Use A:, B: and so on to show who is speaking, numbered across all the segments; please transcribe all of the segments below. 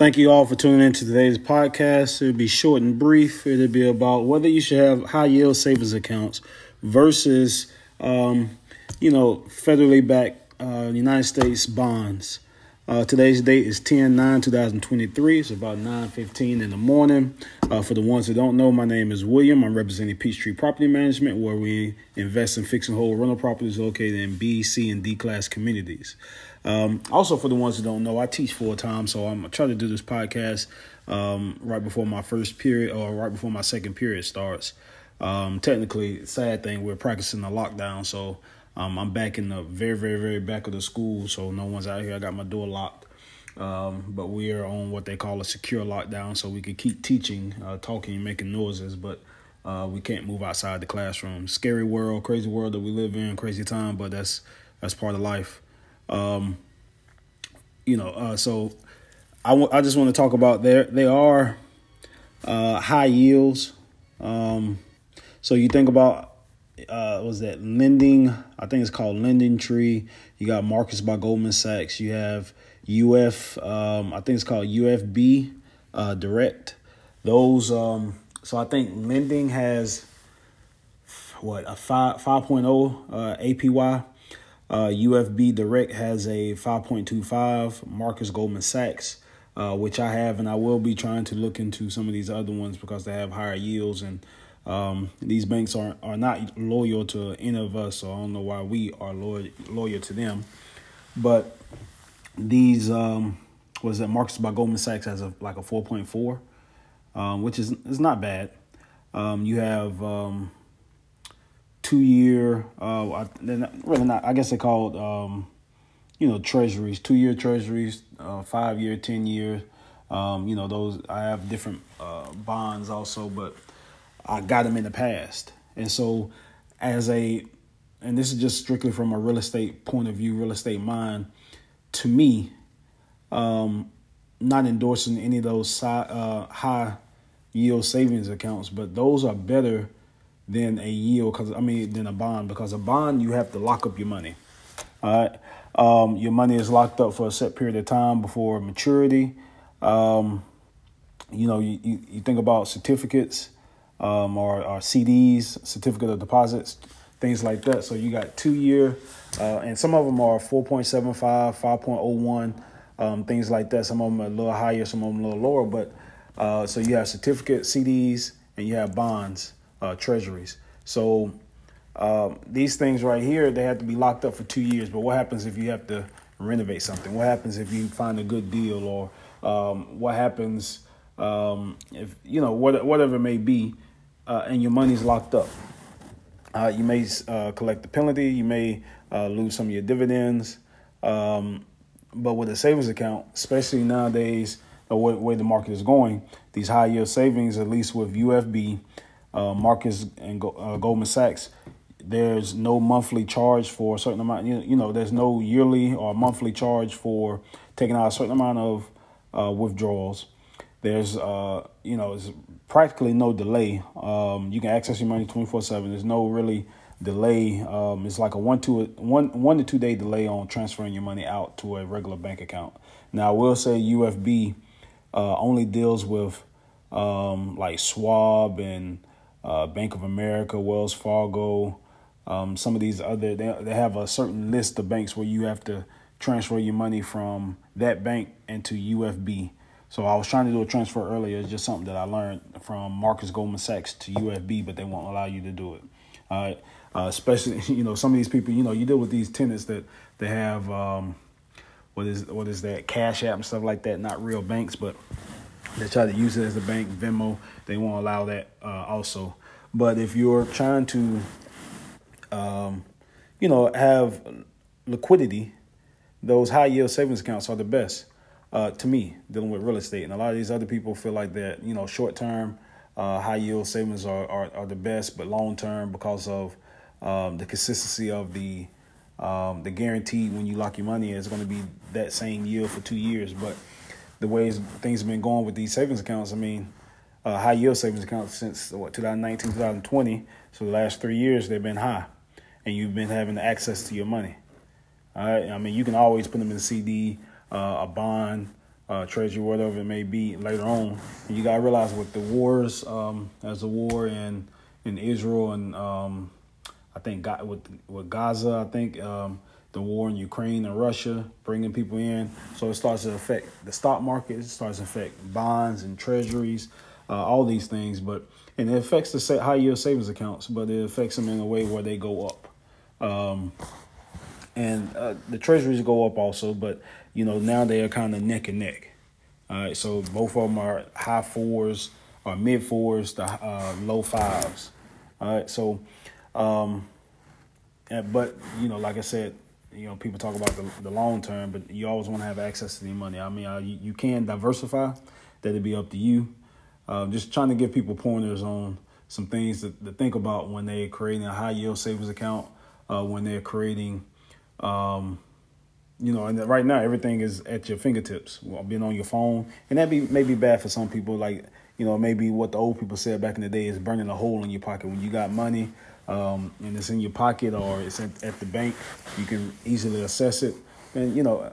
A: Thank you all for tuning in to today's podcast. It'll be short and brief. It'll be about whether you should have high yield savings accounts versus, um, you know, federally backed uh, United States bonds. Uh, today's date is 10 9 2023. It's about 9 15 in the morning. Uh, for the ones that don't know, my name is William. I'm representing Peachtree Property Management, where we invest in fixing whole rental properties located in B, C, and D class communities. Um, also, for the ones who don't know, I teach full time, so I'm trying to do this podcast um, right before my first period or right before my second period starts. Um, technically, sad thing, we're practicing the lockdown, so um, I'm back in the very, very, very back of the school, so no one's out here. I got my door locked. Um, but we are on what they call a secure lockdown, so we can keep teaching, uh, talking, making noises, but uh, we can't move outside the classroom. Scary world, crazy world that we live in, crazy time, but that's that's part of life. Um, you know, uh, so I, w- I just want to talk about there. They are uh, high yields. Um, so you think about uh, was that lending? I think it's called Lending Tree. You got Marcus by Goldman Sachs. You have UF. Um, I think it's called UFB uh, Direct. Those. Um, so I think lending has what a five five oh, uh, APY. Uh, UFB Direct has a 5.25. Marcus Goldman Sachs, uh, which I have, and I will be trying to look into some of these other ones because they have higher yields and um, these banks are are not loyal to any of us, so I don't know why we are loyal loyal to them. But these um, was that Marcus by Goldman Sachs has a like a four point four, um, which is is not bad. Um, you have um, two year, uh, really not. I guess they called um, you know treasuries, two year treasuries, uh, five year, ten year. Um, you know those. I have different uh, bonds also, but I got them in the past. And so, as a, and this is just strictly from a real estate point of view, real estate mind, to me, um, not endorsing any of those uh, high yield savings accounts, but those are better than a yield because I mean than a bond because a bond you have to lock up your money. All right, um, your money is locked up for a set period of time before maturity. Um, you know, you, you, you think about certificates um, or, or CDs, certificate of deposits, things like that. So you got two year, uh, and some of them are 4.75, 5.01, um, things like that. Some of them are a little higher, some of them a little lower. But uh, so you have certificate CDs and you have bonds, uh, treasuries. So um, these things right here, they have to be locked up for two years. But what happens if you have to renovate something? What happens if you find a good deal, or um, what happens um, if you know what, whatever it may be? uh, and your money's locked up. Uh, you may uh, collect the penalty. You may uh, lose some of your dividends. Um, but with a savings account, especially nowadays, the way, way, the market is going, these high yield savings, at least with UFB, uh, Marcus and uh, Goldman Sachs, there's no monthly charge for a certain amount. You, you know, there's no yearly or monthly charge for taking out a certain amount of withdrawals. There's, uh, you know, it's practically no delay. Um, you can access your money 24 7. There's no really delay. Um, it's like a one, two, one, one to two day delay on transferring your money out to a regular bank account. Now, I will say UFB uh, only deals with um, like Schwab and uh, Bank of America, Wells Fargo. Um, some of these other, they, they have a certain list of banks where you have to transfer your money from that bank into UFB. So I was trying to do a transfer earlier. It's just something that I learned from Marcus Goldman Sachs to UFB, but they won't allow you to do it. Uh, uh, especially, you know, some of these people, you know, you deal with these tenants that they have, um, what is what is that, Cash App and stuff like that. Not real banks, but they try to use it as a bank. Venmo, they won't allow that uh, also. But if you're trying to, um, you know, have liquidity, those high yield savings accounts are the best uh, to me dealing with real estate. And a lot of these other people feel like that, you know, short term, uh, high yield savings are, are, are the best, but long term because of um, the consistency of the um, the guarantee when you lock your money is going to be that same yield for two years. But the ways things have been going with these savings accounts, I mean, uh, high yield savings accounts since what 2019, 2020. So the last three years they've been high, and you've been having access to your money. All right, I mean, you can always put them in a CD uh, a bond, uh, treasury, whatever it may be later on. And you gotta realize with the wars, um, as a war in in Israel and um, I think with with Gaza, I think um, the war in Ukraine and Russia, bringing people in, so it starts to affect the stock market. It starts to affect bonds and treasuries, uh, all these things. But and it affects the high yield savings accounts, but it affects them in a way where they go up. Um, and uh, the treasuries go up also, but you know now they are kind of neck and neck. All right, so both of them are high fours or mid fours to uh, low fives. All right, so, um, but you know, like I said, you know, people talk about the, the long term, but you always want to have access to the money. I mean, uh, you, you can diversify. That'd be up to you. Uh, just trying to give people pointers on some things to, to think about when they're creating a high yield savings account, uh, when they're creating um, you know, and right now everything is at your fingertips, being on your phone, and that be maybe bad for some people. Like you know, maybe what the old people said back in the day is burning a hole in your pocket when you got money, um, and it's in your pocket or it's at, at, the bank. You can easily assess it, and you know,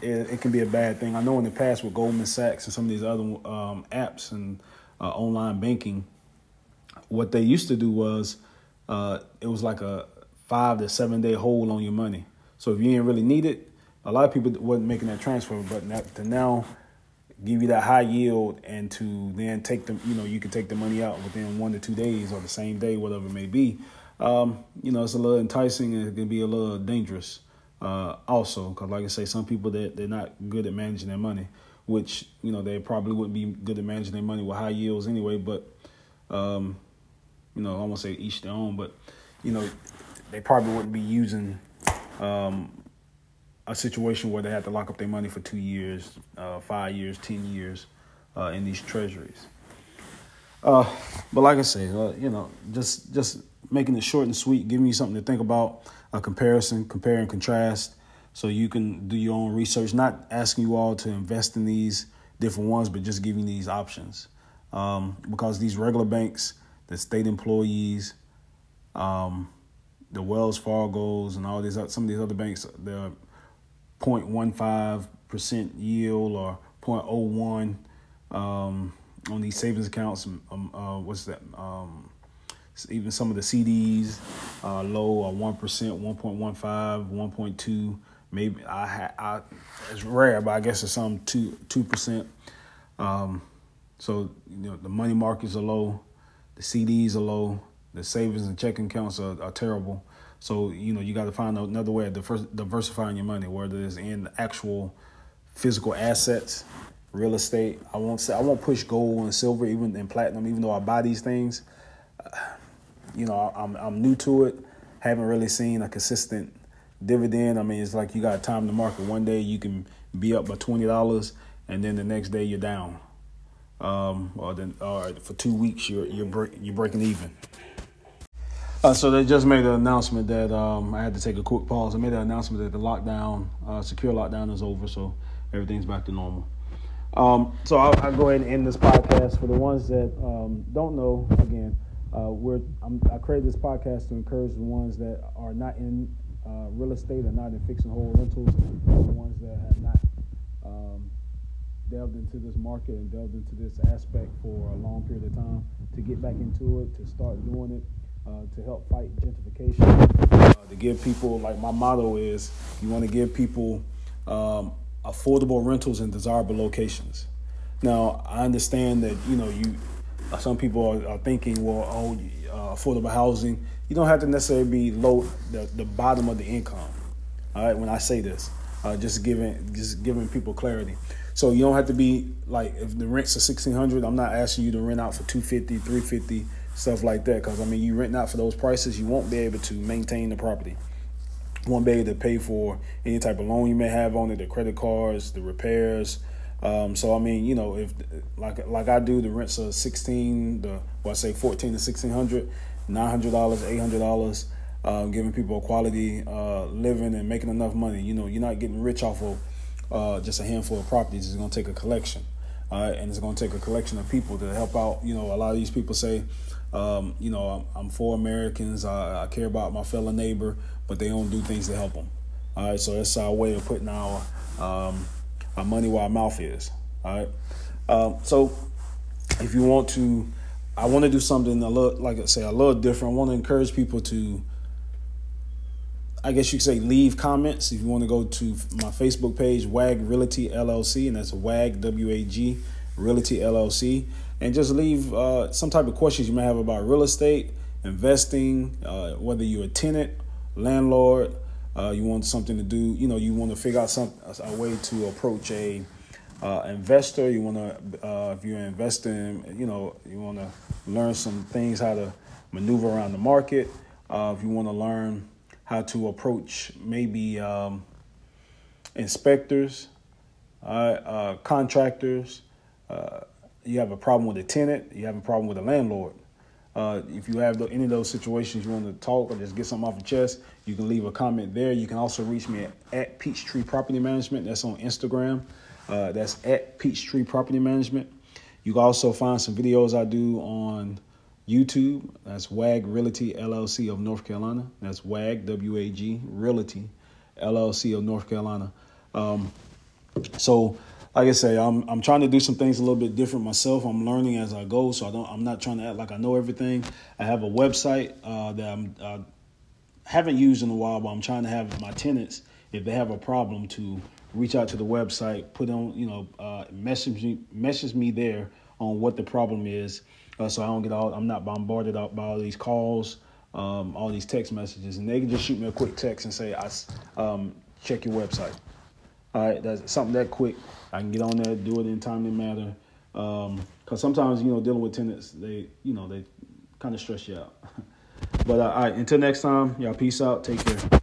A: it, it, can be a bad thing. I know in the past with Goldman Sachs and some of these other um, apps and uh, online banking, what they used to do was uh, it was like a five to seven day hold on your money. So if you didn't really need it, a lot of people wasn't making that transfer, but to now give you that high yield and to then take them, you know, you can take the money out within one to two days or the same day, whatever it may be. Um, you know, it's a little enticing and it can be a little dangerous uh, also, because like I say, some people that they're not good at managing their money, which you know they probably wouldn't be good at managing their money with high yields anyway. But um, you know, I won't say each their own, but you know, they probably wouldn't be using um, a situation where they have to lock up their money for two years, uh, five years, ten years uh, in these treasuries. Uh, but like I say, uh, you know, just just making it short and sweet, giving you something to think about, a comparison, compare and contrast, so you can do your own research. Not asking you all to invest in these different ones, but just giving these options. Um, because these regular banks, the state employees, um, the Wells Fargo's, and all these some of these other banks, they're 0.15 percent yield or 0.01 um, on these savings accounts. Um, uh, what's that? Um, even some of the CDs uh, low or one percent, 1.15, 1.2. Maybe I, ha- I it's rare, but I guess it's some two two percent. Um, so you know the money markets are low, the CDs are low, the savings and checking accounts are, are terrible. So you know you got to find another way of diversifying your money, whether it's in actual physical assets, real estate. I won't say I won't push gold and silver, even and platinum, even though I buy these things. Uh, you know, I'm I'm new to it. Haven't really seen a consistent dividend. I mean, it's like you got time to market. One day you can be up by twenty dollars, and then the next day you're down. Um, or then, or for two weeks you're you're break, you're breaking even. Uh, so they just made an announcement that um, I had to take a quick pause. I made an announcement that the lockdown, uh, secure lockdown, is over, so everything's back to normal. Um, so I'll, I'll, go ahead and end this podcast. For the ones that um, don't know, again, uh, we're I'm, i created this podcast to encourage the ones that are not in uh, real estate and not in fixing whole rentals, the ones that have not um, delved into this market and delved into this aspect for a long period of time to get back into it, to start doing it uh, to help fight gentrification, uh, to give people, like my motto is, you want to give people um, affordable rentals in desirable locations. Now, I understand that, you know, you some people are, are thinking, well, oh, uh, affordable housing, you don't have to necessarily be low, the, the bottom of the income. All right, when I say this, uh, just giving just giving people clarity. So you don't have to be like if the rents are sixteen hundred. I'm not asking you to rent out for 250 350 stuff like that. Because I mean, you rent out for those prices, you won't be able to maintain the property. Won't be able to pay for any type of loan you may have on it, the credit cards, the repairs. Um, so I mean, you know, if like like I do, the rents are sixteen, the well, I say fourteen to sixteen hundred, nine hundred dollars, eight hundred dollars, uh, giving people a quality uh, living and making enough money. You know, you're not getting rich off of uh, just a handful of properties. It's going to take a collection, and it's going to take a collection of people to help out. You know, a lot of these people say, um, you know, I'm, I'm, for Americans. I, I, care about my fellow neighbor, but they don't do things to help them. All right, so that's our way of putting our um, our money where our mouth is. All right. Um, so if you want to, I want to do something a little, like I say, a little different. I want to encourage people to, I guess you could say, leave comments. If you want to go to my Facebook page, WAG Realty LLC, and that's WAG W A G Realty LLC, and just leave uh, some type of questions you may have about real estate, investing, uh, whether you're a tenant, landlord, uh, you want something to do, you know, you want to figure out some a way to approach a uh, investor. You want to, uh, if you're investing, you know, you want to learn some things how to maneuver around the market. Uh, if you want to learn how to approach maybe um, inspectors, contractors. Uh, you have a problem with a tenant. You have a problem with a landlord. Uh, if you have any of those situations you want to talk or just get something off your chest, you can leave a comment there. You can also reach me at, at Peachtree Property Management. That's on Instagram. Uh, that's at Peachtree Property Management. You can also find some videos I do on YouTube. That's WAG Realty LLC of North Carolina. That's WAG W A G Realty LLC of North Carolina. Um, so like I say, I'm I'm trying to do some things a little bit different myself. I'm learning as I go, so I don't I'm not trying to act like I know everything. I have a website uh, that I'm uh, haven't used in a while, but I'm trying to have my tenants if they have a problem to reach out to the website, put on you know uh, message me message me there on what the problem is, uh, so I don't get all I'm not bombarded out by all these calls. Um, all these text messages, and they can just shoot me a quick text and say, "I um, check your website." All right, that's something that quick. I can get on there, do it in timely manner. Um, cause sometimes you know dealing with tenants, they you know they kind of stress you out. but uh, all right, until next time, y'all peace out. Take care.